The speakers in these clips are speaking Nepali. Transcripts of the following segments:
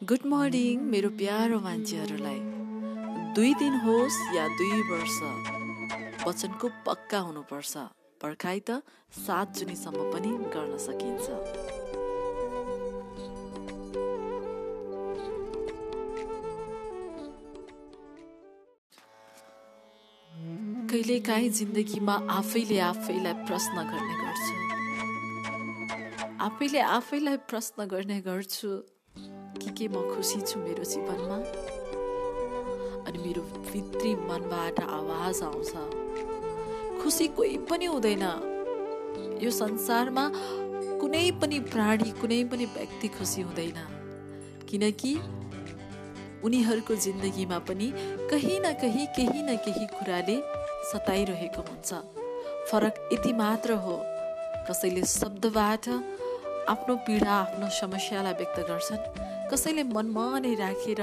गुड मर्निङ मेरो प्यारो मान्छेहरूलाई। दुई दिन होस् या दुई वर्ष वचनको पक्का हुनुपर्छ। पर्खाइ त सात जुनीसम्म पनि गर्न सकिन्छ। कहिलेकाहीँ जिन्दगीमा आफैले आफैलाई प्रश्न गर्ने गर्छु। आफैले आफैलाई प्रश्न गर्ने गर्छु। कि के म खुसी छु मेरो जीवनमा अनि मेरो भित्री मनबाट आवाज आउँछ खुसी कोही पनि हुँदैन यो संसारमा कुनै पनि प्राणी कुनै पनि व्यक्ति खुसी हुँदैन किनकि उनीहरूको जिन्दगीमा पनि कहीँ न कहीँ केही न केही कुराले सताइरहेको हुन्छ फरक यति मात्र हो कसैले शब्दबाट आफ्नो पीडा आफ्नो समस्यालाई व्यक्त गर्छन्। कसैले मनमा नै राखेर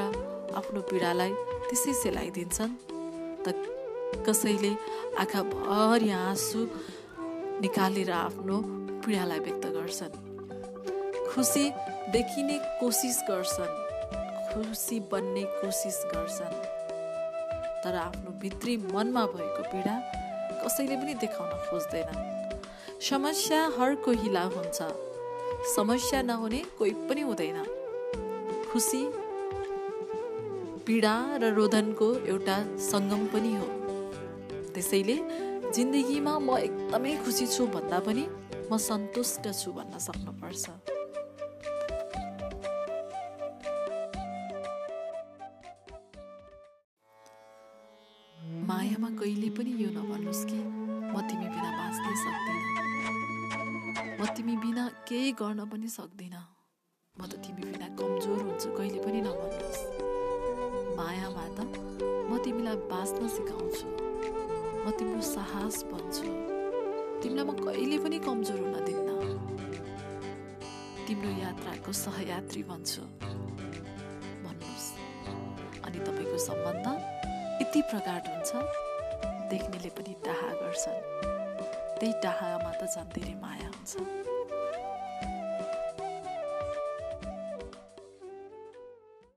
आफ्नो पीडालाई त्यसै सेलाइदिन्छन् त कसैले आँखाभरि आँसु निकालेर आफ्नो पीडालाई व्यक्त गर्छन्। खुसी देखिने कोसिस गर्छन्। खुसी बन्ने कोसिस गर्छन्। तर आफ्नो भित्री मनमा भएको पीडा कसैले पनि देखाउन खोज्दैन। समस्या हर कोहीला हुन्छ। समस्या नहुने कोही पनि हुँदैन। खुसी पीडा र रोदनको एउटा सङ्गम पनि हो। त्यसैले जिन्दगीमा म एकदमै खुसी छु भन्दा पनि म सन्तुष्ट छु भन्न सक्नुपर्छ। मायामा कहिले पनि यो नभन्नुहोस् कि म तिमी बिना म तिमी बिना केही गर्न पनि सक्दिनँ। म त तिमी बिना कमजोर हुन्छु कहिले पनि नभन्नुहोस् मायामा त म तिमीलाई बाँच्न सिकाउँछु। म तिम्रो साहस भन्छु तिमीलाई म कहिले पनि कमजोर हुन दिन्न। तिम्रो यात्राको सहयात्री भन्छु भन्नुहोस् अनि तपाईँको सम्बन्ध यति प्रगाट हुन्छ देख्नेले पनि डाहा गर्छन्। त्यही डाहामा त झन् धेरै माया हुन्छ